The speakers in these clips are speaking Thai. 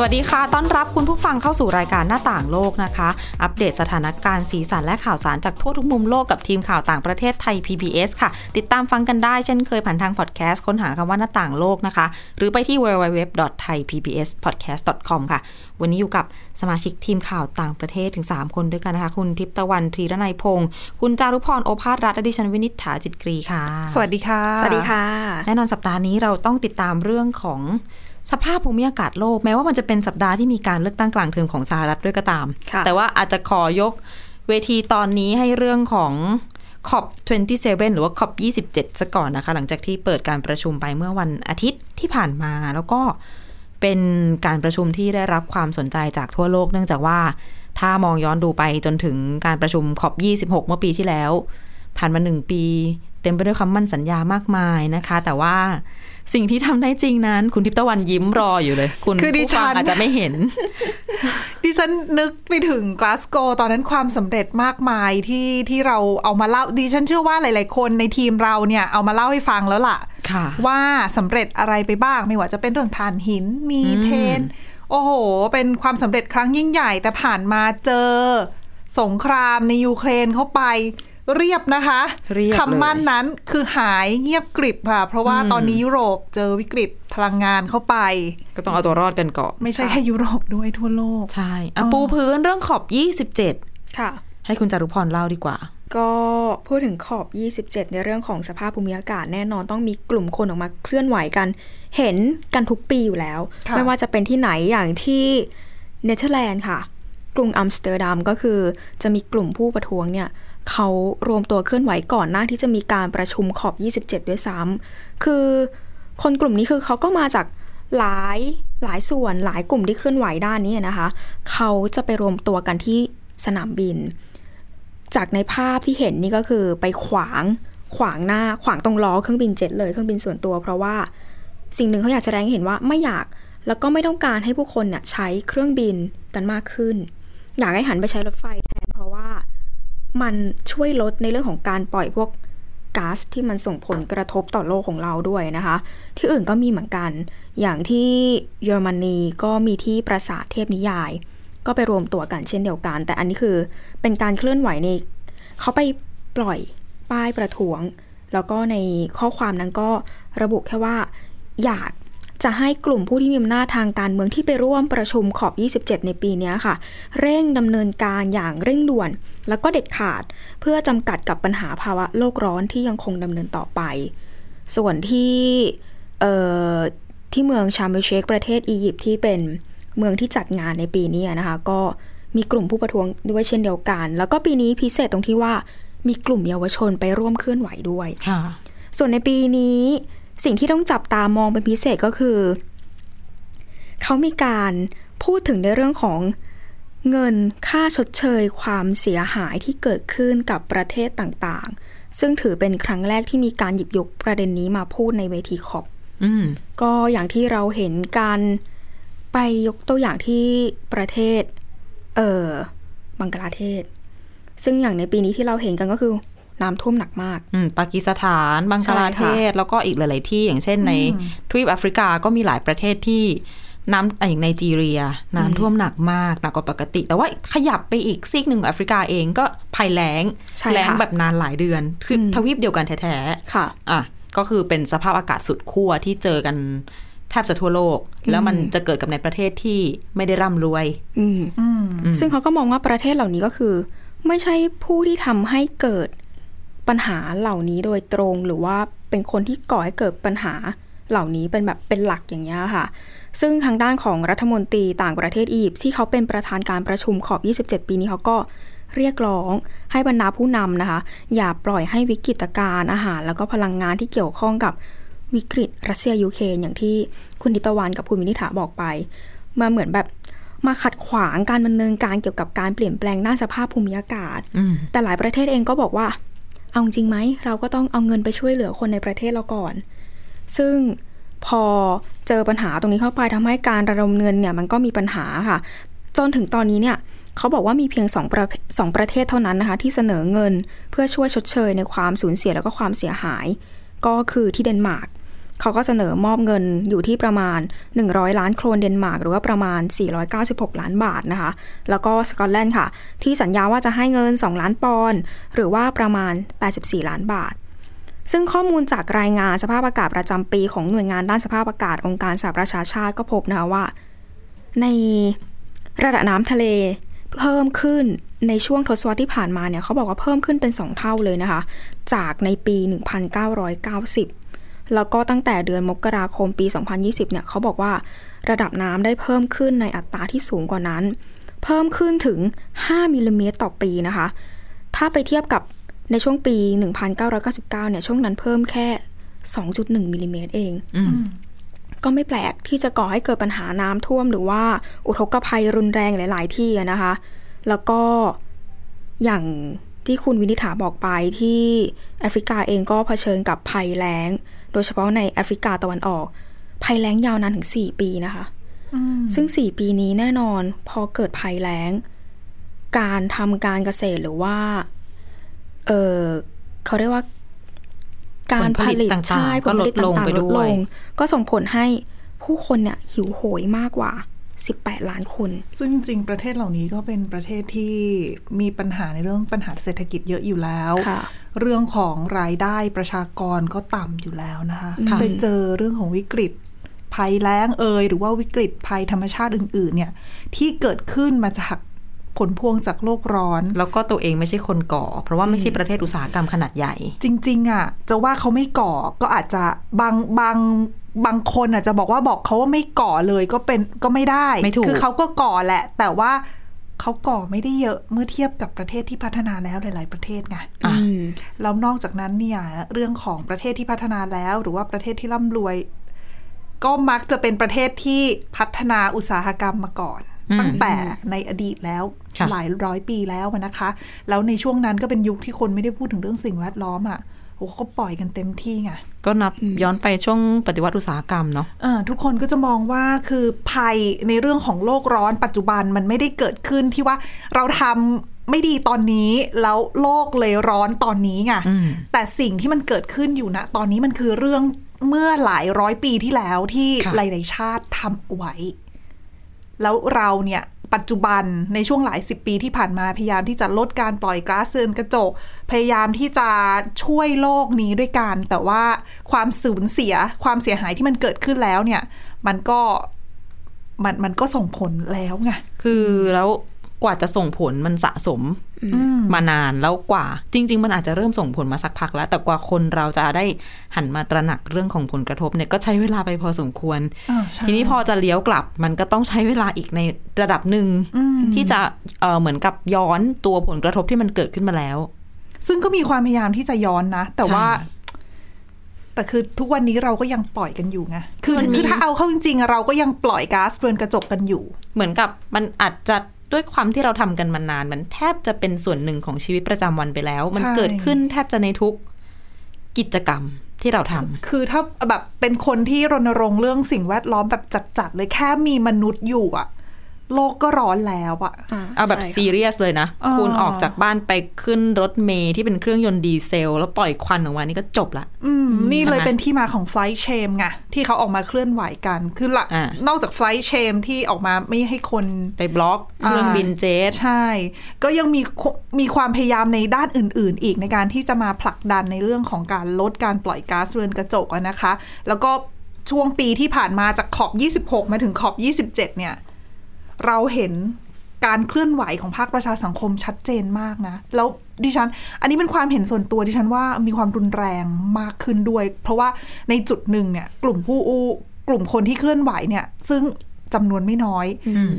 สวัสดีค่ะ ต้อนรับคุณผู้ฟังเข้าสู่รายการหน้าต่างโลกนะคะ อัปเดตสถานการณ์สีสันและข่าวสารจากทั่วทุกมุมโลกกับทีมข่าวต่างประเทศไทย PBS ค่ะ ติดตามฟังกันได้เช่นเคยผ่านทางพอดแคสต์ค้นหาคำว่าหน้าต่างโลกนะคะ หรือไปที่ www.thaipbspodcast.com ค่ะ วันนี้อยู่กับสมาชิกทีมข่าวต่างประเทศถึง 3 คนด้วยกันนะคะ คุณทิพย์ตะวันทรีรนัยพงศ์คุณจารุพรโอภาสรัตน์และดิฉันวินิษฐาจิตกรีค่ะ สวัสดีค่ะ สวัสดีค่ะ แน่นอนสัปดาห์นี้เราต้องติดตามเรื่องของ สภาพภูมิอากาศโลก แม้ว่ามันจะเป็นสัปดาห์ที่มีการเลือกตั้งกลางเทอมของสหรัฐด้วยก็ตามค่ะแต่ว่าอาจจะขอยกเวทีตอนนี้ให้เรื่องของขอบ27 หรือว่าขอบ27ซะก่อนนะคะ หลังจากที่เปิดการประชุมไปเมื่อวันอาทิตย์ที่ผ่านมา แล้วก็เป็นการประชุมที่ได้รับความสนใจจากทั่วโลก เนื่องจากว่าถ้ามองย้อนดูไปจนถึงการประชุมขอบ26 เมื่อปีที่แล้ว ผ่านมาหนึ่งปี เต็มไปด้วยคำมั่นสัญญามากมายนะคะ แต่ว่า สิ่งที่ทำได้จริงนั้น คุณทิพย์ตะวันยิ้มรออยู่เลย คุณคือดิผู้ฉัฟังนอาจจะไม่เห็น ดิฉันนึกไปถึงกลาสโกตอนนั้นความสำเร็จมากมายที่ที่เราเอามาเล่าดิฉันเชื่อว่าหลาย ๆ คนในทีมเราเนี่ยเอามาเล่าให้ฟังแล้วล่ะค่ะว่าสำเร็จอะไรไปบ้าง ไม่ว่าจะเป็นเรื่องถ่านหินมีเทน โอ้โห เป็นความสำเร็จครั้งยิ่งใหญ่ แต่ผ่านมาเจอสงครามในยูเครนเข้าไป เรียบนะคะเรียบเลยคำมั่นนั้นคือหายเงียบกริบค่ะ เพราะว่าตอนนี้ยุโรปเจอวิกฤตพลังงานเข้าไป ก็ต้องเอาตัวรอดกันก่อนไม่ใช่แค่ยุโรปด้วยทั่วโลก ใช่อะปูพื้นเรื่องขอบ 27 ค่ะ ให้คุณจารุพรเล่าดีกว่าก็พูดถึง COP 27 ในเรื่องของสภาพภูมิอากาศแน่นอนต้องมีกลุ่มคนออกมาเคลื่อนไหวกัน เห็นกันทุกปีอยู่แล้วค่ะไม่ว่าจะเป็นที่ไหนอย่างที่เนเธอร์แลนด์ค่ะ กรุงอัมสเตอร์ดัมก็คือจะมีกลุ่มผู้ประท้วงเนี่ย เขารวมตัวเคลื่อนไหวก่อนหน้าที่จะมีการประชุม COP 27 ด้วยซ้ำคือคนกลุ่มนี้คือเขาก็มาจากหลายหลายส่วนหลายกลุ่มที่เคลื่อนไหวด้านนี้นะคะ เขาจะไปรวมตัวกันที่สนามบิน จากในภาพที่เห็นนี่ก็คือไปขวางขวางหน้าขวางตรงล้อเครื่องบินเจ็ตเลยเครื่องบินส่วนตัว เพราะว่าสิ่งหนึ่งเขาอยากแสดงให้เห็นว่าไม่อยากแล้วก็ไม่ต้องการให้ผู้คนเนี่ยใช้เครื่องบินกันมากขึ้น อยากให้หันไปใช้รถไฟแท มันช่วยลดในเรื่องของการปล่อยพวกก๊าซที่มันส่งผลกระทบต่อโลกของเราด้วยนะคะ ที่อื่นก็มีเหมือนกัน อย่างที่เยอรมนีก็มีที่ปราสาทเทพนิยาย ก็ไปรวมตัวกันเช่นเดียวกัน แต่อันนี้คือเป็นการเคลื่อนไหวในเขาไปปล่อยป้ายประท้วง แล้วก็ในข้อความนั้นก็ระบุแค่ว่าอยาก จะให้กลุ่มผู้ที่มีอำนาจทางการเมืองที่ไปร่วมประชุมขอบ 27 ในปีเนี้ยค่ะ เร่งดำเนินการอย่างเร่งด่วน แล้วก็เด็ดขาดเพื่อจำกัดกับปัญหาภาวะโลกร้อนที่ยังคงดำเนินต่อไป ส่วนที่เอ่อที่เมืองชาร์มเอลเชคประเทศอียิปต์ที่เป็นเมืองที่จัดงานในปีนี้นะคะ ก็มีกลุ่มผู้ประท้วงด้วยเช่นเดียวกัน แล้วก็ปีนี้พิเศษตรงที่ว่ามีกลุ่มเยาวชนไปร่วมเคลื่อนไหวด้วยค่ะส่วนในปีนี้ สิ่งที่ต้องจับตามองเป็นพิเศษก็คือ เขามีการพูดถึงในเรื่องของเงินค่าชดเชยความเสียหายที่เกิดขึ้นกับประเทศต่างๆ ซึ่งถือเป็นครั้งแรกที่มีการหยิบยกประเด็นนี้มาพูดในเวทีขอบก็อย่างที่เราเห็นการไปยกตัวอย่างที่ประเทศ เออบังกลาเทศ ซึ่งอย่างในปีนี้ที่เราเห็นกันก็คือ น้ำท่วมหนักมากอืมปากีสถาน บังกลาเทศ แล้วก็อีกหลาย ๆ ที่อย่างเช่นในทวีปแอฟริกาก็มีหลายประเทศที่น้ำอะอย่างไนจีเรีย น้ำท่วมหนักมากหนักกว่าปกติ แต่ว่าขยับไปอีกซีกหนึ่งของแอฟริกาเองก็ภัยแล้งใช่ค่ะแล้งแบบนานหลายเดือนคืออทวีปเดียวกันแท้ค่ะๆอะ ก็คือเป็นสภาพอากาศสุดขั้วที่เจอกันแทบจะทั่วโลก แล้วมันจะเกิดกับในประเทศที่ไม่ได้ร่ำรวยอืมอืมซึ่งเขาก็มองว่าประเทศเหล่านี้ก็คือ ไม่ใช่ผู้ที่ทำให้เกิด ปัญหาเหล่านี้โดยตรงหรือว่าเป็นคนที่ก่อให้เกิดปัญหาเหล่านี้เป็นแบบเป็นหลักอย่างเงี้ยค่ะ ซึ่งทางด้านของรัฐมนตรีต่างประเทศอียิปต์ที่เขาเป็นประธานการประชุมขอบ 27 ปีนี้เขาก็เรียกร้องให้บรรดาผู้นำนะคะ อย่าปล่อยให้วิกฤตการณ์อาหาร แล้วก็พลังงานที่เกี่ยวข้องกับวิกฤตรัสเซียยูเครนอย่างที่คุณดิปตะวันกับคุณวินิษฐาบอกไป มาเหมือนแบบมาขัดขวางการดำเนินการเกี่ยวกับการเปลี่ยนแปลงด้านสภาพภูมิอากาศอืมแต่หลายประเทศเองก็บอกว่า เอาจริงไหมเราก็ต้องเอาเงินไปช่วยเหลือคนในประเทศเราก่อน ซึ่งพอเจอปัญหาตรงนี้เข้าไปทำให้การระดมเงินเนี่ยมันก็มีปัญหาค่ะ จนถึงตอนนี้เนี่ยเขาบอกว่ามีเพียงสองประสองประเทศเท่านั้นนะคะ ที่เสนอเงินเพื่อช่วยชดเชยในความสูญเสียแล้วก็ความเสียหาย ก็คือที่เดนมาร์ก เขาก็เสนอมอบเงินอยู่ที่ประมาณ 100 ล้านโครนเดนมาร์กหรือว่าประมาณ 496 ล้านบาทนะคะ แล้วก็สกอตแลนด์ค่ะ ที่สัญญาว่าจะให้เงิน 2 ล้านปอนด์หรือว่าประมาณ 84 ล้านบาท ซึ่งข้อมูลจากรายงานสภาพอากาศประจำปีของหน่วยงานด้านสภาพอากาศองค์การสหประชาชาติก็พบนะคะว่า ในระดับน้ำทะเลเพิ่มขึ้นในช่วงทศวรรษที่ผ่านมาเนี่ยเขาบอกว่าเพิ่มขึ้นเป็น 2 เท่าเลยนะคะ จากในปี 1990 แล้วก็ตั้งแต่เดือนมกราคมปี 2020 เนี่ยเขาบอกว่าระดับน้ำได้เพิ่มขึ้นในอัตราที่สูงกว่านั้น เพิ่มขึ้นถึง 5มิลลิเมตรต่อปีนะคะ ถ้าไปเทียบกับในช่วงปี 1999 เนี่ยช่วงนั้นเพิ่มแค่ 2.1มิลลิเมตรเองอืมก็ไม่แปลกที่จะก่อให้เกิดปัญหาน้ำท่วมหรือว่าอุทกภัยรุนแรงหลาย ๆ ที่อะนะคะ แล้วก็อย่างที่คุณวินิษฐาบอกไปที่แอฟริกาเองก็เผชิญกับภัยแล้ง โดยเฉพาะในแอฟริกาตะวันออก ภัยแล้งยาวนานถึง4ปีนะคะอืมซึ่ง4ปีนี้แน่นอนพอเกิดภัยแล้ง การทำการเกษตรหรือว่า เออเขาเรียกว่า การผลิตผลผลิตต่างๆใช่ก็ลดลงผผไปต่าๆด้วยก็ส่งผลให้ผู้คนเนี่ยหิวโหยมากกว่า 18 ล้านคน ซึ่งจริงๆประเทศเหล่านี้ก็เป็นประเทศที่มีปัญหาในเรื่องปัญหาเศรษฐกิจเยอะอยู่แล้วค่ะเรื่องของรายได้ประชากรก็ต่ำอยู่แล้วนะคะค่ะไปเจอเรื่องของวิกฤตภัยแล้งเอ่ยหรือว่าวิกฤตภัยธรรมชาติอื่น ๆ เนี่ยที่เกิดขึ้นมาจาก ผลพวงจากโลกร้อน แล้วก็ตัวเองไม่ใช่คนก่อ เพราะว่าไม่ใช่ประเทศอุตสาหกรรมขนาดใหญ่ จริง ๆอะจะว่าเขาไม่ก่อก็อาจจะบางบางบางคนอาจจะบอกว่าบอกเขาว่าไม่ก่อเลยก็เป็นก็ไม่ได้ไม่ถูกคือเขาก็ก่อแหละ แต่ว่าเขาก่อไม่ได้เยอะเมื่อเทียบกับประเทศที่พัฒนาแล้วหลาย ๆ ประเทศไงอะอืมแล้วนอกจากนั้นเนี่ยเรื่องของประเทศที่พัฒนาแล้ว หรือว่าประเทศที่ร่ำรวย ก็มักจะเป็นประเทศที่พัฒนาอุตสาหกรรมมาก่อนอืม ตั้งแต่ในอดีตแล้วค่ะหลายร้อยปีแล้วอะนะคะ แล้วในช่วงนั้นก็เป็นยุคที่คนไม่ได้พูดถึงเรื่องสิ่งแวดล้อมอะโอ้ก็ปล่อยกันเต็มที่ไง ก็นับย้อนไปช่วงปฏิวัติอุตสาหกรรมเนาะเออทุกคนก็จะมองว่าคือภัยในเรื่องของโลกร้อนปัจจุบันมันไม่ได้เกิดขึ้นที่ว่าเราทำไม่ดีตอนนี้แล้วโลกเลยร้อนตอนนี้ไงอืมแต่สิ่งที่มันเกิดขึ้นอยู่นะ ตอนนี้มันคือเรื่องเมื่อหลายร้อยปีที่แล้วที่ค่ะหลาย ๆ ชาติทำเอาไว้ แล้วเราเนี่ยปัจจุบันในช่วงหลายสิบปีที่ผ่านมาพยายามที่จะลดการปล่อยก๊าซเรือนกระจก พยายามที่จะช่วยโลกนี้ด้วยกัน แต่ว่าความสูญเสียความเสียหายที่มันเกิดขึ้นแล้วเนี่ย มันก็มันมันก็ส่งผลแล้วไงคือแล้วกว่าจะส่งผลมันสะสม มมานานแล้วกว่า จริง ๆ มันอาจจะเริ่มส่งผลมาสักพักแล้ว แต่กว่าคนเราจะได้หันมาตระหนักเรื่องของผลกระทบเนี่ยก็ใช้เวลาไปพอสมควรอ่าใช่ทีนี้พอจะเลี้ยวกลับ มันก็ต้องใช้เวลาอีกในระดับหนึ่งอืมที่จะเอ่อเหมือนกับย้อนตัวผลกระทบที่มันเกิดขึ้นมาแล้ว ซึ่งก็มีความพยายามที่จะย้อนนะ แต่ว่าใช่แต่คือทุกวันนี้เราก็ยังปล่อยกันอยู่ไง คือมันมีคือถ้าเอาเข้าจริงๆอะเราก็ยังปล่อยก๊าซเรือนกระจกกันอยู่ เหมือนกับมันอาจจะ ด้วยความที่เราทำกันมานาน มันแทบจะเป็นส่วนหนึ่งของชีวิตประจำวันไปแล้ว มันใช่เกิดขึ้นแทบจะในทุกกิจกรรมที่เราทำคือถ้าแบบเป็นคนที่รณรงค์เรื่องสิ่งแวดล้อมแบบจัดๆเลยแค่มีมนุษย์อยู่อะ โลกก็ร้อนแล้วอะเอาแบบใช่ค่ะซีเรียสเลยนะอ่าคุณออกจากบ้านไปขึ้นรถเมย์ที่เป็นเครื่องยนต์ดีเซล แล้วปล่อยควันออกมานี่ก็จบละอืมนี่เลยใช่ไหมเป็นที่มาของไฟ c h เชมไงที่เขาออกมาเคลื่อนไหวกันคือละอ่านอกจากไฟ c h เชมที่ออกมาไม่ให้คนไปบล็อกเครื่องบินเจ็ตใช่ ก็ยังมีคุมีความพยายามในด้านอื่น ๆ อีกในการที่จะมาผลักดันในเรื่องของการลดการปล่อยก๊าซเรือนกระจกอะนะคะ แล้วก็ช่วงปีที่ผ่านมาจากขอบ 26 มาถึงขอบ 27 เนี่ย เราเห็นการเคลื่อนไหวของภาคประชาสังคมชัดเจนมากนะ แล้วดิฉัน อันนี้เป็นความเห็นส่วนตัวดิฉันว่ามีความรุนแรงมากขึ้นด้วย เพราะว่าในจุดหนึ่งเนี่ย กลุ่มผู้อู้กลุ่มคนที่เคลื่อนไหวเนี่ย ซึ่งจำนวนไม่น้อย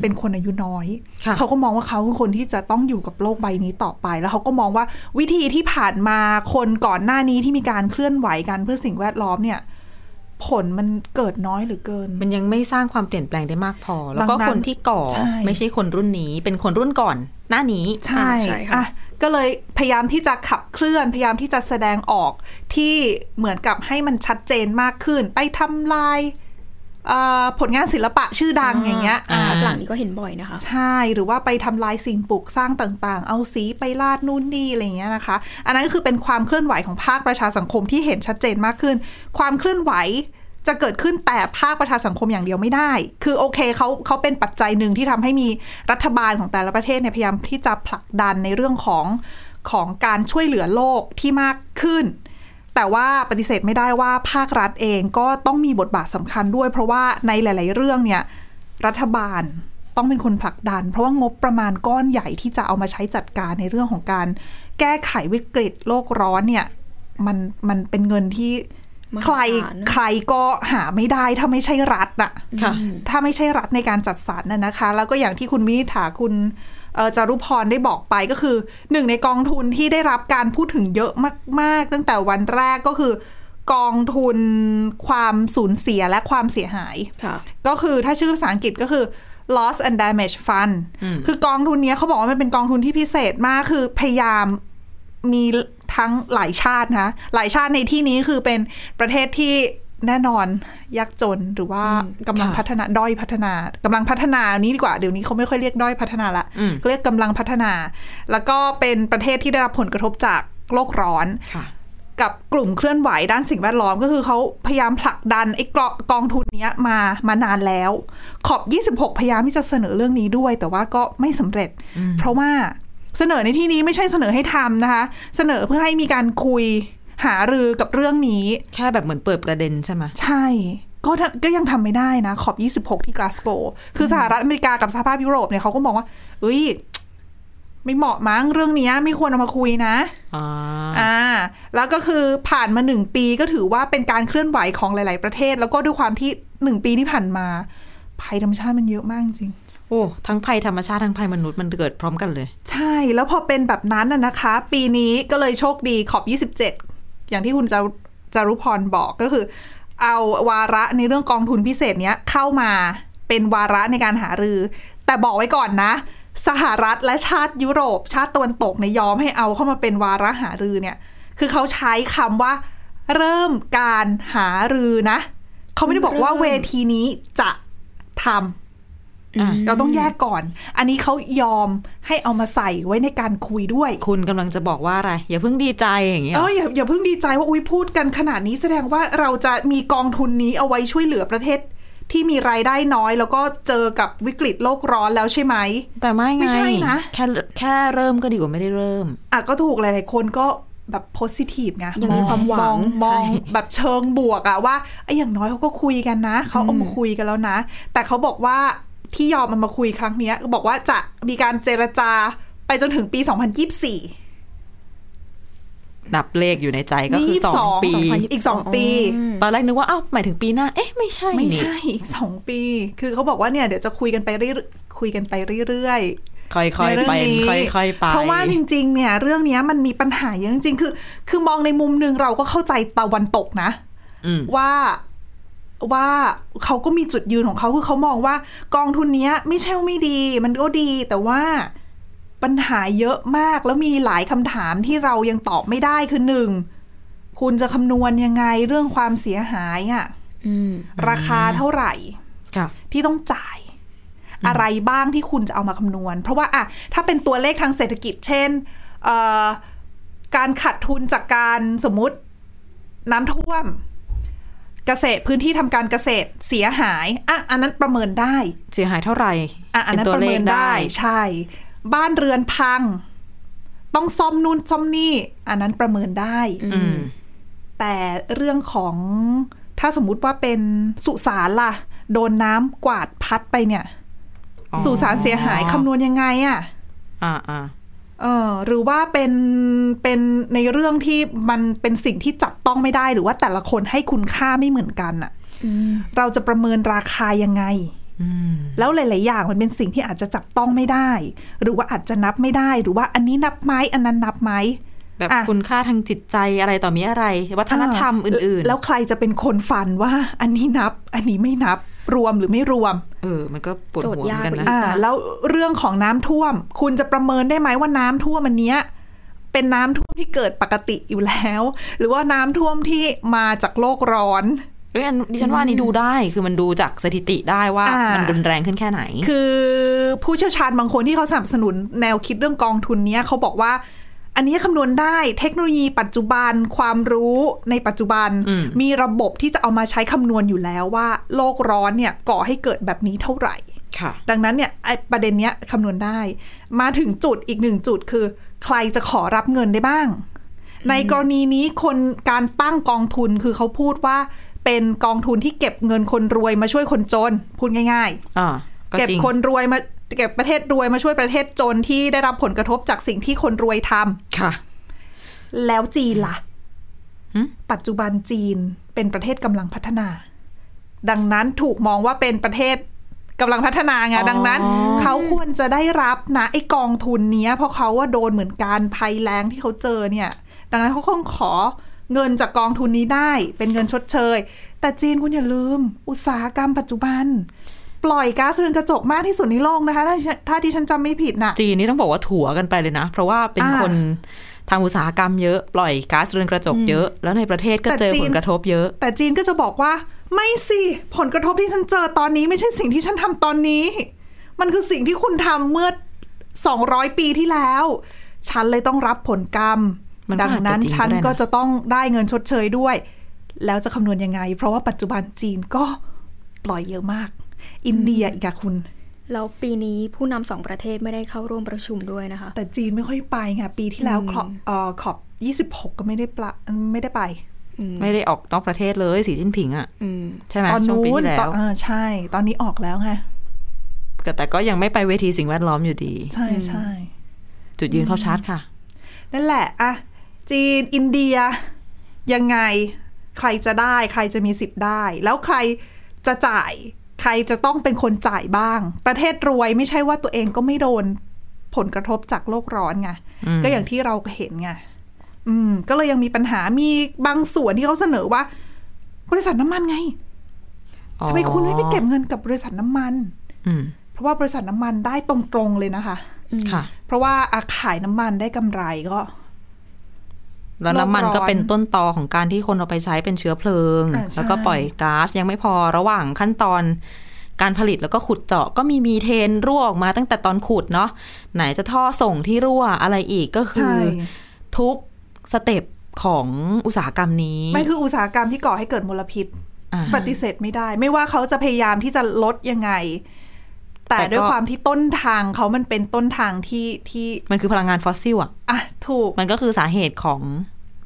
เป็นคนอายุน้อยค่ะเขาก็มองว่าเขาคือคนที่จะต้องอยู่กับโลกใบนี้ต่อไป แล้วเขาก็มองว่าวิธีที่ผ่านมาคนก่อนหน้านี้ที่มีการเคลื่อนไหวกันเพื่อสิ่งแวดล้อมเนี่ย ผลมันเกิดน้อยหรือเกิน มันยังไม่สร้างความเปลี่ยนแปลงได้มากพอ แล้วก็ดังนั้นคนที่ก่อใช่ไม่ใช่คนรุ่นนี้ เป็นคนรุ่นก่อน หน้านี้ ใช่อ่าใช่ค่ะอะก็เลยพยายามที่จะขับเคลื่อน พยายามที่จะแสดงออกที่เหมือนกับให้มันชัดเจนมากขึ้น ไปทำลายเอ่อ ผลงานศิลปะชื่อดังอ่าอย่างเงี้ยอ่าอ่าหลังนี้ก็เห็นบ่อยนะคะ ใช่หรือว่าไปทำลายสิ่งปลูกสร้างต่างๆ เอาสีไปลาดนู่นนี่อะไรอย่างเงี้ยนะคะ อันนั้นก็คือเป็นความเคลื่อนไหวของภาคประชาสังคมที่เห็นชัดเจนมากขึ้น ความเคลื่อนไหวจะเกิดขึ้นแต่ภาคประชาสังคมอย่างเดียวไม่ได้ คือโอเคเขาเขาเป็นปัจจัยหนึ่งที่ทำให้มีรัฐบาลของแต่ละประเทศเนี่ยพยายามที่จะผลักดันในเรื่องของของการช่วยเหลือโลกที่มากขึ้น แต่ว่าปฏิเสธไม่ได้ว่าภาครัฐเองก็ต้องมีบทบาทสำคัญด้วย เพราะว่าในหลาย ๆ เรื่องเนี่ยรัฐบาลต้องเป็นคนผลักดัน เพราะว่างบประมาณก้อนใหญ่ที่จะเอามาใช้จัดการในเรื่องของการ แก้ไขวิกฤตโลกร้อนเนี่ยมันมันเป็นเงินที่มหาใครศาลใครก็หาไม่ได้ถ้าไม่ใช่รัฐน่ะค่ะถ้าไม่ใช่รัฐในการจัดสรรน่ะนะคะ แล้วก็อย่างที่คุณวินิษฐาคุณเอ่อ จารุพรได้บอกไปก็คือหนึ่งในกองทุนที่ได้รับการพูดถึงเยอะมาก ๆ ตั้งแต่วันแรกก็คือกองทุนความสูญเสียและความเสียหายค่ะก็คือถ้าชื่อภาษาอังกฤษก็คือ loss and damage fund อืมคือกองทุนเนี้ยเขาบอกว่ามันเป็นกองทุนที่พิเศษมากคือพยายามมีทั้งหลายชาตินะหลายชาติในที่นี้คือเป็นประเทศที่ แน่นอนยากจนหรือว่าอืมกำลังค่ะพัฒนาด้อยพัฒนากำลังพัฒนานี้ดีกว่าเดี๋ยวนี้เขาไม่ค่อยเรียกด้อยพัฒนาละอืมเขาเรียกกำลังพัฒนา แล้วก็เป็นประเทศที่ได้รับผลกระทบจากโลกร้อนค่ะกับกลุ่มเคลื่อนไหวด้านสิ่งแวดล้อมก็คือเขาพยายามผลักดันไอ้กองกองทุนเนี้ยมามานานแล้ว ขอบ 26 พยายามที่จะเสนอเรื่องนี้ด้วย แต่ว่าก็ไม่สำเร็จ เพราะว่าเสนอในที่นี้ไม่ใช่เสนอให้ทำนะคะ เสนอเพื่อให้มีการคุย หารือกับเรื่องนี้ แค่แบบเหมือนเปิดประเด็นใช่ไหมใช่ก็ทำก็ยังทำไม่ได้นะขอบ 26 ที่กลาสโกว์คือสหรัฐอเมริกากับสหภาพยุโรปเนี่ยเขาก็มองว่าเอ้ย ไม่เหมาะมั้งเรื่องเนี้ยไม่ควรเอามาคุยนะอ่าอ่า แล้วก็คือผ่านมาหนึ่งปีก็ถือว่าเป็นการเคลื่อนไหวของหลาย ๆ ประเทศ แล้วก็ด้วยความที่หนึ่งปีที่ผ่านมา ภัยธรรมชาติมันเยอะมากจริงโอ้ทั้งภัยธรรมชาติทั้งภัยมนุษย์มันเกิดพร้อมกันเลย ใช่แล้วพอเป็นแบบนั้นน่ะนะคะ ปีนี้ก็เลยโชคดีขอบ 27 อย่างที่คุณจาจารุพรบอกก็คือ เอาวาระในเรื่องกองทุนพิเศษเนี้ยเข้ามาเป็นวาระในการหารือ แต่บอกไว้ก่อนนะ สหรัฐและชาติยุโรป ชาติตะวันตกในยอมให้เอาเข้ามาเป็นวาระหารือเนี่ย คือเขาใช้คำว่า เริ่มการหารือนะ เขาไม่ได้บอกว่าเวทีนี้จะทำ เราต้องแยกก่อน อันนี้เขายอมให้เอามาใส่ไว้ในการคุยด้วย คุณกำลังจะบอกว่าอะไร อย่าเพิ่งดีใจอย่างเงี้ยเอออย่าอย่าเพิ่งดีใจว่าอุ้ยพูดกันขนาดนี้แสดงว่าเราจะมีกองทุนนี้เอาไว้ช่วยเหลือประเทศที่มีรายได้น้อยแล้วก็เจอกับวิกฤตโลกร้อนแล้วใช่ไหม แต่ไม่ไงไม่ใช่นะแค่แค่เริ่มก็ดีกว่าไม่ได้เริ่ม อะก็ถูกหลายๆคนก็แบบโพสิทีฟไงยังมีความหวังมองมองใช่แบบเชิงบวกอะว่าไอ้อย่างน้อยเขาก็คุยกันนะเขาเอามาคุยกันแล้วนะ แต่เขาบอกว่า ที่ยอมมันมาคุยครั้งเนี้ยบอกว่าจะมีการเจรจาไปจนถึงปี 2024 นับเลขอยู่ในใจก็คือนี่สองสองปี อีกสองปี ตอนแรกนึกว่าอ้าวหมายถึงปีหน้า เอ๊ะ ไม่ใช่ ไม่นี่ใช่ อีกสองปี คือเขาบอกว่าเนี่ยเดี๋ยวจะคุยกันไปเรื่อยคุยกันไปเรื่อยค่อยในๆเรื่ไปนี้ค่อยๆไป เพราะว่าจริง ๆ เนี่ยเรื่องเนี้ยมันมีปัญหาเยอะจริงๆคือ คือมองในมุมหนึ่งเราก็เข้าใจตะวันตกนะอืมว่า ว่าเขาก็มีจุดยืนของเขาคือเขามองว่ากองทุนเนี้ยไม่ใช่ว่าไม่ดี มันก็ดีแต่ว่าปัญหาเยอะมากแล้วมีหลายคำถามที่เรายังตอบไม่ได้คือหนึ่งคุณจะคำนวณยังไงเรื่องความเสียหายอะอืมราคาเท่าไหร่ค่ะที่ต้องจ่าย อะไรบ้างที่คุณจะเอามาคำนวณ เพราะว่าอะถ้าเป็นตัวเลขทางเศรษฐกิจ เช่นเอ่อการขาดทุนจากการสมมุติน้ำท่วม เกษตรพื้นที่ทำการเกษตรเสียหายอะอันนั้นประเมินได้ เสียหายเท่าไหร่อะอันนั้นป็ประเมินได้ใช่ บ้านเรือนพัง ต้องซ่อมนู่นซ่อมนี่ อันนั้นประเมินได้ อืมแต่เรื่องของถ้าสมมุติว่าเป็นสุสานล่ะ โดนน้ำกวาดพัดไปเนี่ยอ๋อสุสานเสียหายคำนวณยังไงอะ่ะ อ่าอ่า เออหรือว่าเป็นเป็นในเรื่องที่มันเป็นสิ่งที่จับต้องไม่ได้ หรือว่าแต่ละคนให้คุณค่าไม่เหมือนกันอะ่ะอืมเราจะประเมินราคายังไงอืมแล้วหลาย ๆ อย่างมันเป็นสิ่งที่อาจจะจับต้องไม่ได้ หรือว่าอาจจะนับไม่ได้ หรือว่าอันนี้นับไหมอันนั้นนับไหมแบบอะคุณค่าทางจิตใจอะไรต่อมีอะไร วัฒนธรรมอื่นแล้วใครจะเป็นคนฟันว่า อันนี้นับ อันนี้ไม่นับ รวมหรือไม่รวมๆเออ มันก็ปวดโจทย์หัวเหมือนกันยากไปอีนะกอ่าแล้วเรื่องของน้ำท่วม คุณจะประเมินได้ไหมว่าน้ำท่วมอันเนี้ยเป็นน้ำท่วมที่เกิดปกติอยู่แล้ว หรือว่าน้ำท่วมที่มาจากโลกร้อนเอ้ยอันดิฉันว่าอันนี้ดูได้คือมันดูจากสถิติได้ว่าอ่ามัมันรุนแรงขึ้นแค่ไหน คือผู้เชี่ยวชาญบางคนที่เขาสนับสนุนแนวคิดเรื่องกองทุนเนี้ยเขาบอกว่า อันนี้คำนวณได้เทคโนโลยีปัจจุบันความรู้ในปัจจุบันอืมมีระบบที่จะเอามาใช้คำนวณอยู่แล้วว่า โลกร้อนเนี่ยก่อให้เกิดแบบนี้เท่าไหร่ค่ะดังนั้นเนี่ยไอ้ประเด็นเนี้ยคำนวณได้ มาถึงจุดอีกหนึ่งจุดคือ ใครจะขอรับเงินได้บ้าง ในกรณีนี้คนการตั้งกองทุนคือเขาพูดว่า เป็นกองทุนที่เก็บเงินคนรวยมาช่วยคนจน พูดง่ายอ่าก็ๆเก็บจริงคนรวยมา เก็บประเทศรวยมาช่วยประเทศจนที่ได้รับผลกระทบจากสิ่งที่คนรวยทำค่ะ แล้วจีนล่ะหึปัจจุบันจีนเป็นประเทศกำลังพัฒนา ดังนั้นถูกมองว่าเป็นประเทศกำลังพัฒนาไงอ๋อดังนั้น เขาควรจะได้รับนะไอ้กองทุนเนี้ยเพราะเขาว่าโดนเหมือนกันภัยแรงที่เขาเจอเนี่ย ดังนั้นเขาคงขอเงินจากกองทุนนี้ได้ เป็นเงินชดเชย แต่จีนคุณอย่าลืม อุตสาหกรรมปัจจุบัน ปล่อยก๊าซเรือนกระจกมากที่สุดในโลกนะคะ ถ้าถ้าที่ฉันจำไม่ผิดน่ะจีนนี่ต้องบอกว่าถั่วกันไปเลยนะ เพราะว่าเป็นอ่าคนทำอุตสาหกรรมเยอะปล่อยก๊าซเรือนกระจกเยอะ แล้วในประเทศก็แต่เจอจีนผลกระทบเยอะ แต่จีนก็จะบอกว่า ไม่สิผลกระทบที่ฉันเจอตอนนี้ ไม่ใช่สิ่งที่ฉันทำตอนนี้ มันคือสิ่งที่คุณทำเมื่อ 200 ปีที่แล้ว ฉันเลยต้องรับผลกรรมมันก็ดังนั้นอาจจะจริงฉันก็ได้นะก็จะต้องได้เงินชดเชยด้วย แล้วจะคำนวณยังไง เพราะว่าปัจจุบันจีนก็ปล่อยเยอะมาก อินเดียอีกอะคุณ แล้วปีนี้ผู้นำสองประเทศไม่ได้เข้าร่วมประชุมด้วยนะคะ แต่จีนไม่ค่อยไปไงปีที่แล้วขอบเอ่อขอบ26ก็ไม่ได้ปละไม่ได้ไป ไม่ได้ออกนอกประเทศเลยสีจิ้นผิงอะอืมใช่ไหมตอนช่วงนู้ปีนที่แล้ตอนวเออใช่ ตอนนี้ออกแล้วไงแต่แต่ก็ยังไม่ไปเวทีสิ่งแวดล้อมอยู่ดี ใช่ใช่จุดยืนเข้าชาร์จค่ะ นั่นแหละอะจีนอินเดีย ยังไงใครจะได้ ใครจะมีสิทธิ์ได้ แล้วใครจะจ่าย ใครจะต้องเป็นคนจ่ายบ้าง ประเทศรวยไม่ใช่ว่าตัวเองก็ไม่โดนผลกระทบจากโลกร้อนไงอืมก็อย่างที่เราเห็นไงอืม ก็เลยยังมีปัญหามีบางส่วนที่เขาเสนอว่า บริษัทน้ำมันไงอ๋อทำไมคุณไม่ไปเก็บเงินกับบริษัทน้ำมันอืมเพราะว่าบริษัทน้ำมันได้ตรงๆเลยนะคะ ค่ะ เพราะว่าอาขายน้ำมันได้กำไรก็ แล้วน้ำมันโลกร้อนก็เป็นต้นตอของการที่คนเอาไปใช้เป็นเชื้อเพลิงอ่าใช่แล้วก็ปล่อยก๊าซยังไม่พอระหว่างขั้นตอนการผลิตแล้วก็ขุดเจาะก็มีมีเทนรั่วออกมาตั้งแต่ตอนขุดเนาะไหนจะท่อส่งที่รั่วอะไรอีกก็คือใช่ทุก step ของอุตสาหกรรมนี้ไม่คืออุตสาหกรรมที่ก่อให้เกิดมลพิษอ่าปฏิเสธไม่ได้ ไม่ว่าเขาจะพยายามที่จะลดยังไง แต่แต่ก็ด้วยความที่ต้นทางเขามันเป็นต้นทางที่ที่มันคือพลังงานฟอสซิลอะอะถูกมันก็คือสาเหตุของ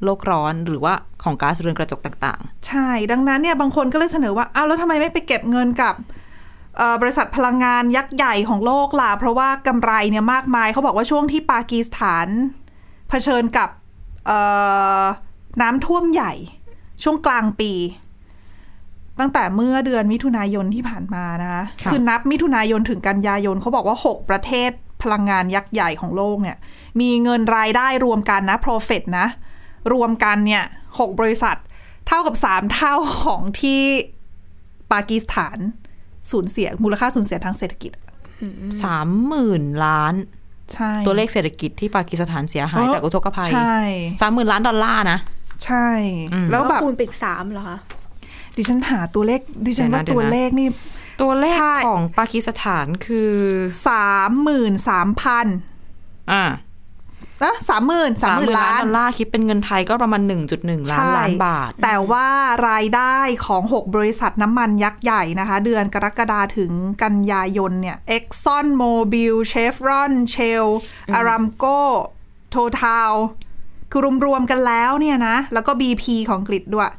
โลกร้อนหรือว่าของก๊าซเรือนกระจกต่างใช่ดังนั้นเนี่ยบางคนก็เลยเสนอว่าอ้าวแล้วทำไมไม่ไปเก็บเงินกับเอ่อบริษัทพลังงานยักษ์ใหญ่ของโลกล่ะ เพราะว่ากำไรเนี่ยมากมายเขาบอกว่าช่วงที่ปากีสถาน เผชิญกับเอ่อน้ำท่วมใหญ่ ช่วงกลางปี ตั้งแต่เมื่อเดือนมิถุนายนที่ผ่านมานะคะค่ะคือนับมิถุนายนถึงกันยายนเขาบอกว่า 6 ประเทศพลังงานยักษ์ใหญ่ของโลกเนี่ย มีเงินรายได้รวมกันนะ profit นะ รวมกันเนี่ยหกบริษัท เท่ากับสามเท่าของที่ปากีสถานสูญเสียมูลค่าสูญเสียทางเศรษฐกิจๆสามหมื่นล้านใช่ตัวเลขเศรษฐกิจที่ปากีสถานเสียหายเออจากอุทกภัยใช่สามหมื่นล้านดอลลาร์นะ ใช่อืมแล้วแบบคูณไปอีกสามเหรอคะ ดิฉันหาตัวเลขดิฉันว่าเดี๋ยวนะตัวเลขนี่ ตัวเลขใช่ของปากีสถานคือสามหมื่นสามพันอ่านะสามหมื่นสามหมื่นล้านดอลลาร์คิดเป็นเงินไทยก็ประมาณ 1.1 ล้านใช่ล้านบาท แต่ว่ารายได้ของ 6 บริษัทน้ำมันยักษ์ใหญ่นะคะ เดือนกรกฎาถึงกันยายนเนี่ย Exxon Mobil Chevron Shell Aramco Total คือรวมๆกันแล้วเนี่ยนะ แล้วก็ BP ของอังกฤษด้วย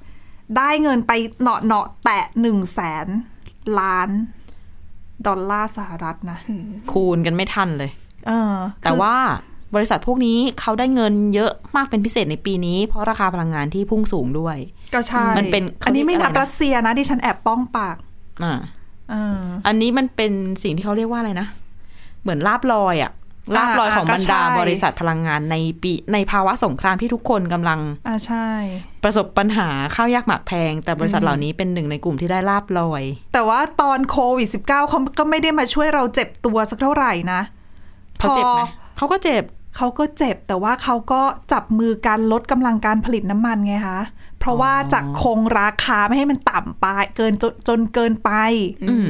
ได้เงินไปเหนาะเนาะๆแตะ1 0 0 0 0แสนล้าน ดอลลาร์สหรัฐนะคูณกันไม่ทันเลย เออ แต่คือว่าบริษัทพวกนี้เขาได้เงินเยอะมากเป็นพิเศษในปีนี้ เพราะราคาพลังงานที่พุ่งสูงด้วย ก็ใช่ มันเป็นอันนี้ไม่นับเขาเรียกอะไรนะรัสเซียนะดิฉันแอบป้องปากอ่าเอออันนี้มันเป็นสิ่งที่เขาเรียกว่าอะไรนะ เหมือนลาบลอยอะ ลาบลอยอ่าของบรรดาก็ใช่บริษัทพลังงานในปีในภาวะสงครามที่ทุกคนกำลังอ่าใช่ ประสบปัญหาข้าวยากหมากแพง แต่บริษัทเหล่านี้เป็นหนึ่งในกลุ่มที่ได้ลาบลอย แต่ว่าตอนโควิด -19 เขาก็ไม่ได้มาช่วยเราเจ็บตัวสักเท่าไหร่นะเขาเจ็บไหมพอเขาก็เจ็บเขาก็เจ็บแต่ว่าเขาก็จับมือกันลดกำลังการผลิตน้ำมันไงคะเพราะว่าจะคงราคาไม่ให้มันต่ำไป เกินจนจนเกินไปอืม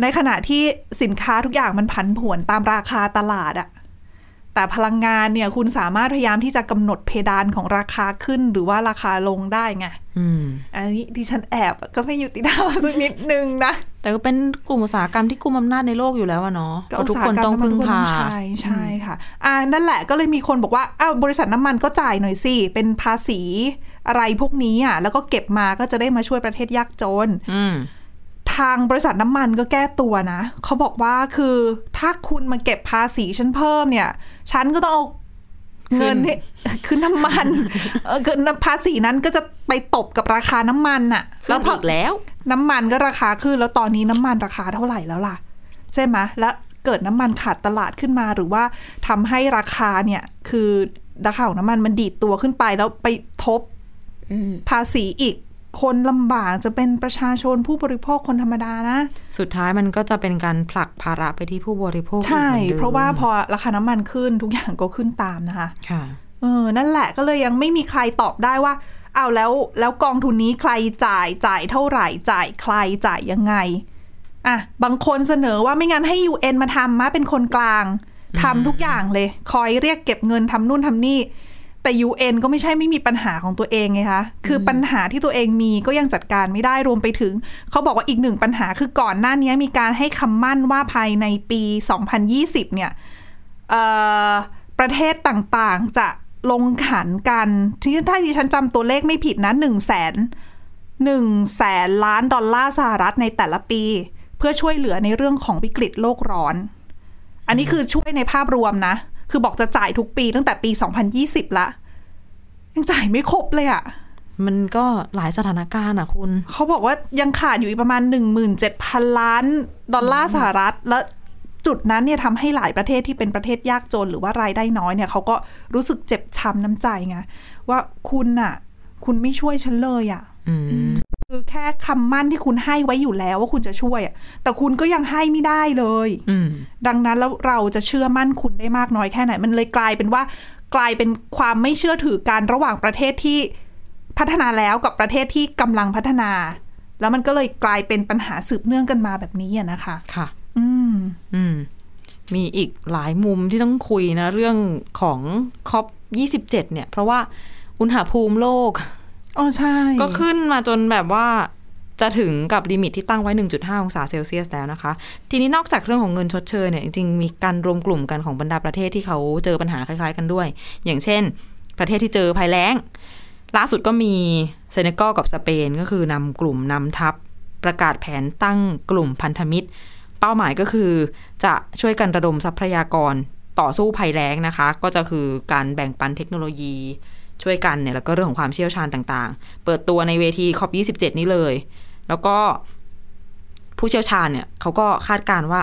ในขณะที่สินค้าทุกอย่างมันผันผวนตามราคาตลาดอะแต่พลังงานเนี่ยคุณสามารถพยายามที่จะกำหนดเพดานของราคาขึ้นหรือว่าราคาลงได้ไงอืมอันนี้ดิฉันแอบก็ไม่ยุติธรรมสักนิดนึงนะ แต่ก็เป็นกลุ่มอุตสาหกรรมที่กุมอำนาจในโลกอยู่แล้วอะเนาะเพราะทุกคนต้องพึ่งพาใช่ใช่ค่ะ อ่านั่นแหละก็เลยมีคนบอกว่าอ้าวบริษัทน้ำมันก็จ่ายหน่อยสิ เป็นภาษีอะไรพวกนี้อะแล้วก็เก็บมาก็จะได้มาช่วยประเทศยากจนอืม ทางบริษัทน้ำมันก็แก้ตัวนะเขาบอกว่าคือถ้าคุณมาเก็บภาษีฉันเพิ่มเนี่ย ฉันก็ต้องเอาเงินให้คือน้ำมันเออคือภาษีนั้นก็จะไปตบกับราคาน้ำมันอะแล้วพออีกแล้ว น้ำมันก็ราคาขึ้นแล้วตอนนี้น้ำมันราคาเท่าไหร่แล้วล่ะ ใช่ไหมแล้วเกิดน้ำมันขาดตลาดขึ้นมาหรือว่าทำให้ราคาเนี่ย คือราคาของน้ำมันมันดีดตัวขึ้นไปแล้วไปทบอืมภาษีอีก คนลำบากจะเป็นประชาชนผู้บริโภคคนธรรมดานะ สุดท้ายมันก็จะเป็นการผลักภาระไปที่ผู้บริโภคใช่อีกหมือนดิมเพราะว่าพอราคาน้ำมันขึ้นทุกอย่างก็ขึ้นตามนะคะ ค่ะ เออ นั่นแหละก็เลยยังไม่มีใครตอบได้ว่าเอาแล้วแล้วกองทุนนี้ใครจ่ายจ่ายเท่าไหร่จ่ายใครจ่ายยังไงอะบางคนเสนอว่าไม่งั้นให้ UN มาทำมาเป็นคนกลางทำทุกอย่างเลย คอยเรียกเก็บเงินทำนู่นทำนี่ แต่ UN ก็ไม่ใช่ไม่มีปัญหาของตัวเองไงคะคือปัญหาที่ตัวเองมีก็ยังจัดการไม่ได้รวมไปถึง เขาบอกว่าอีกหนึ่งปัญหาคือก่อนหน้านี้มีการให้คำมั่นว่าภายในปี 2020 เนี่ยเอ่อประเทศต่างๆจะลงขันกันที่ถ้าที่ฉันจำตัวเลขไม่ผิดนะหนึ่งแสนหนึ่งแสนล้านดอลลาร์สหรัฐในแต่ละปี เพื่อช่วยเหลือในเรื่องของวิกฤตโลกร้อน อันนี้คือช่วยในภาพรวมนะ คือบอกจะจ่ายทุกปีตั้งแต่ปี 2020 ละ ยังจ่ายไม่ครบเลยอะมันก็หลายสถานการณ์อะคุณ เขาบอกว่ายังขาดอยู่อีกประมาณ 17,000 ล้าน ดอลลาร์สหรัฐ และจุดนั้นเนี่ยทำให้หลายประเทศที่เป็นประเทศยากจนหรือว่ารายได้น้อยเนี่ยเขาก็รู้สึกเจ็บช้ำน้ำใจไงว่าคุณน่ะ คุณไม่ช่วยฉันเลยอะ่ะอืม คือแค่คำมั่นที่คุณให้ไว้อยู่แล้วว่าคุณจะช่วยอะแต่คุณก็ยังให้ไม่ได้เลยอืมดังนั้นแล้วเราจะเชื่อมั่นคุณได้มากน้อยแค่ไหน มันเลยกลายเป็นว่ากลายเป็นความไม่เชื่อถือกันระหว่างประเทศที่พัฒนาแล้วกับประเทศที่กำลังพัฒนา แล้วมันก็เลยกลายเป็นปัญหาสืบเนื่องกันมาแบบนี้อะนะคะ ค่ะ อืม อืม มีอีกหลายมุมที่ต้องคุยนะ เรื่องของ COP27เนี่ย เพราะว่าอุณหภูมิโลก อ๋อใช่ ก็ขึ้นมาจนแบบว่าจะถึงกับ limit ที่ตั้งไว้ 1.5 องศาเซลเซียสแล้วนะคะ ทีนี้นอกจากเรื่องของเงินชดเชยเนี่ย จริงๆ มีการรวมกลุ่มกันของบรรดาประเทศที่เขาเจอปัญหาคล้ายๆกันด้วย อย่างเช่น ประเทศที่เจอภัยแล้ง ล่าสุดก็มีเซเนกัลกับสเปนก็คือนำกลุ่มนำทัพ ประกาศแผนตั้งกลุ่มพันธมิตร เป้าหมายก็คือจะช่วยกันระดมทรัพยากรต่อสู้ภัยแล้งนะคะ ก็จะคือการแบ่งปันเทคโนโลยี ช่วยกันเนี่ยแล้วก็เรื่องของความเชี่ยวชาญต่างๆ เปิดตัวในเวทีคอป27 นี้เลย แล้วก็ผู้เชี่ยวชาญเนี่ยเขาก็คาดการณ์ว่า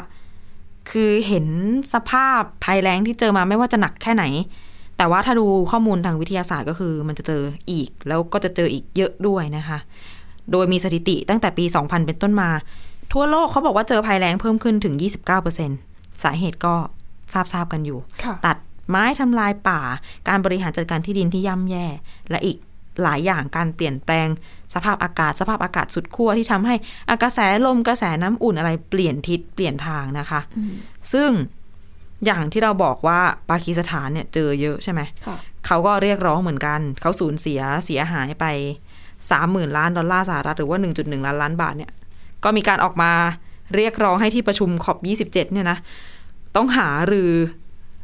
คือเห็นสภาพภัยแล้งที่เจอมาไม่ว่าจะหนักแค่ไหน แต่ว่าถ้าดูข้อมูลทางวิทยาศาสตร์ก็คือ มันจะเจออีกแล้วก็จะเจออีกเยอะด้วยนะคะ โดยมีสถิติตั้งแต่ปี 2000 เป็นต้นมา ทั่วโลกเขาบอกว่าเจอภัยแล้งเพิ่มขึ้นถึง 29%สาเหตุก็ทราบๆกันอยู่ค่ะตัด ไม้ทำลายป่า การบริหารจัดการที่ดินที่ย่ำแย่ และอีกหลายอย่างการเปลี่ยนแปลง สภาพอากาศ สภาพอากาศสุดขั้วที่ทำให้อากาศแสลมกระแสน้ำอุ่นอะไรเปลี่ยนทิศเปลี่ยนทางนะคะ ซึ่งอย่างที่เราบอกว่าปากีสถานเนี่ยเจอเยอะใช่ไหมค่ะเขาก็เรียกร้องเหมือนกัน เขาสูญเสียเสียหายไปสามหมื่นล้านดอลลาร์สหรัฐหรือว่าหนึ่งจุดหนึ่งล้านล้านบาทเนี่ย ก็มีการออกมาเรียกร้องให้ที่ประชุมขอบยี่สิบเจ็ดเนี่ยนะ ต้องหารือ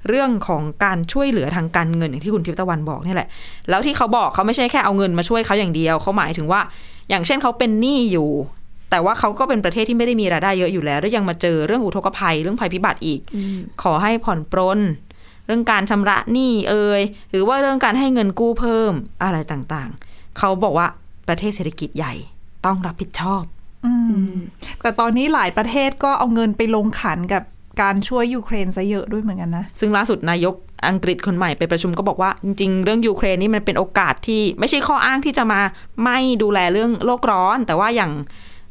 เรื่องของการช่วยเหลือทางการเงินอย่างที่คุณทิพย์ตะวันบอกเนี่ยแหละ แล้วที่เขาบอกเขาไม่ใช่แค่เอาเงินมาช่วยเขาอย่างเดียวเขาหมายถึงว่า อย่างเช่นเขาเป็นหนี้อยู่ แต่ว่าเขาก็เป็นประเทศที่ไม่ได้มีรายได้เยอะอยู่แล้ว แล้วยังมาเจอเรื่องอุทกภัยเรื่องภัยพิบัติอีก ขอให้ผ่อนปรนเรื่องการชำระหนี้เอ่ยหรือว่าเรื่องการให้เงินกู้เพิ่มอะไรต่างๆ เขาบอกว่าประเทศเศรษฐกิจใหญ่ต้องรับผิดชอบอืมแต่ตอนนี้หลายประเทศก็เอาเงินไปลงขันกับ การช่วยยูเครนซะเยอะด้วยเหมือนกันนะ ซึ่งล่าสุดนายกอังกฤษคนใหม่ไปประชุมก็บอกว่าจริง ๆ เรื่องยูเครนนี่มันเป็นโอกาสที่ไม่ใช่ข้ออ้างที่จะมาไม่ดูแลเรื่องโลกร้อน แต่ว่าอย่าง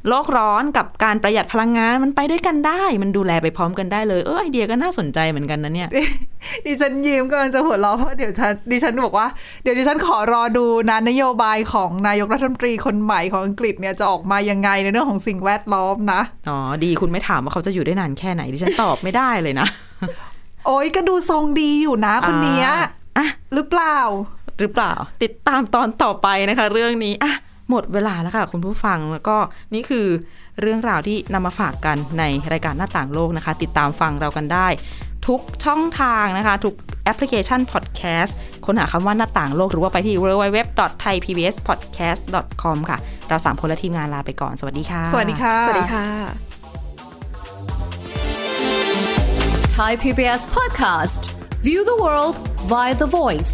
โลกร้อนกับการประหยัดพลังงานมันไปด้วยกันได้ มันดูแลไปพร้อมกันได้เลยเออไอเดียก็น่าสนใจเหมือนกันนะเนี่ยดิฉันยิ้มกำลังจะหัวเราะเพราะเดี๋ยวฉันดิฉันบอกว่าเดี๋ยวดิฉันขอรอดูนะนโยบายของนายกรัฐมนตรีคนใหม่ของอังกฤษเนี่ยจะออกมายังไงในเรื่องของสิ่งแวดล้อมนะอ๋อดีคุณไม่ถามว่าเขาจะอยู่ได้นานแค่ไหนดิฉันตอบไม่ได้เลยนะ โอ้ยก็ดูทรงดีอยู่นะคนเนี้ยอะหรือเปล่า หรือเปล่า ติดตามตอนต่อไปนะคะ เรื่องนี้อะ หมดเวลาแล้วค่ะคุณผู้ฟังแล้วก็นี่คือเรื่องราวที่นำมาฝากกันในรายการหน้าต่างโลกนะคะ ติดตามฟังเรากันได้ ทุกช่องทางนะคะ ทุกแอปพลิเคชันพอดแคสต์ค้นหาคำว่าหน้าต่างโลก หรือว่าไปที่ www.thaipbspodcast.com ค่ะ เราสามคนและทีมงานลาไปก่อน สวัสดีค่ะ สวัสดีค่ะ สวัสดีค่ะ Thai PBS podcast. View the world via the voice.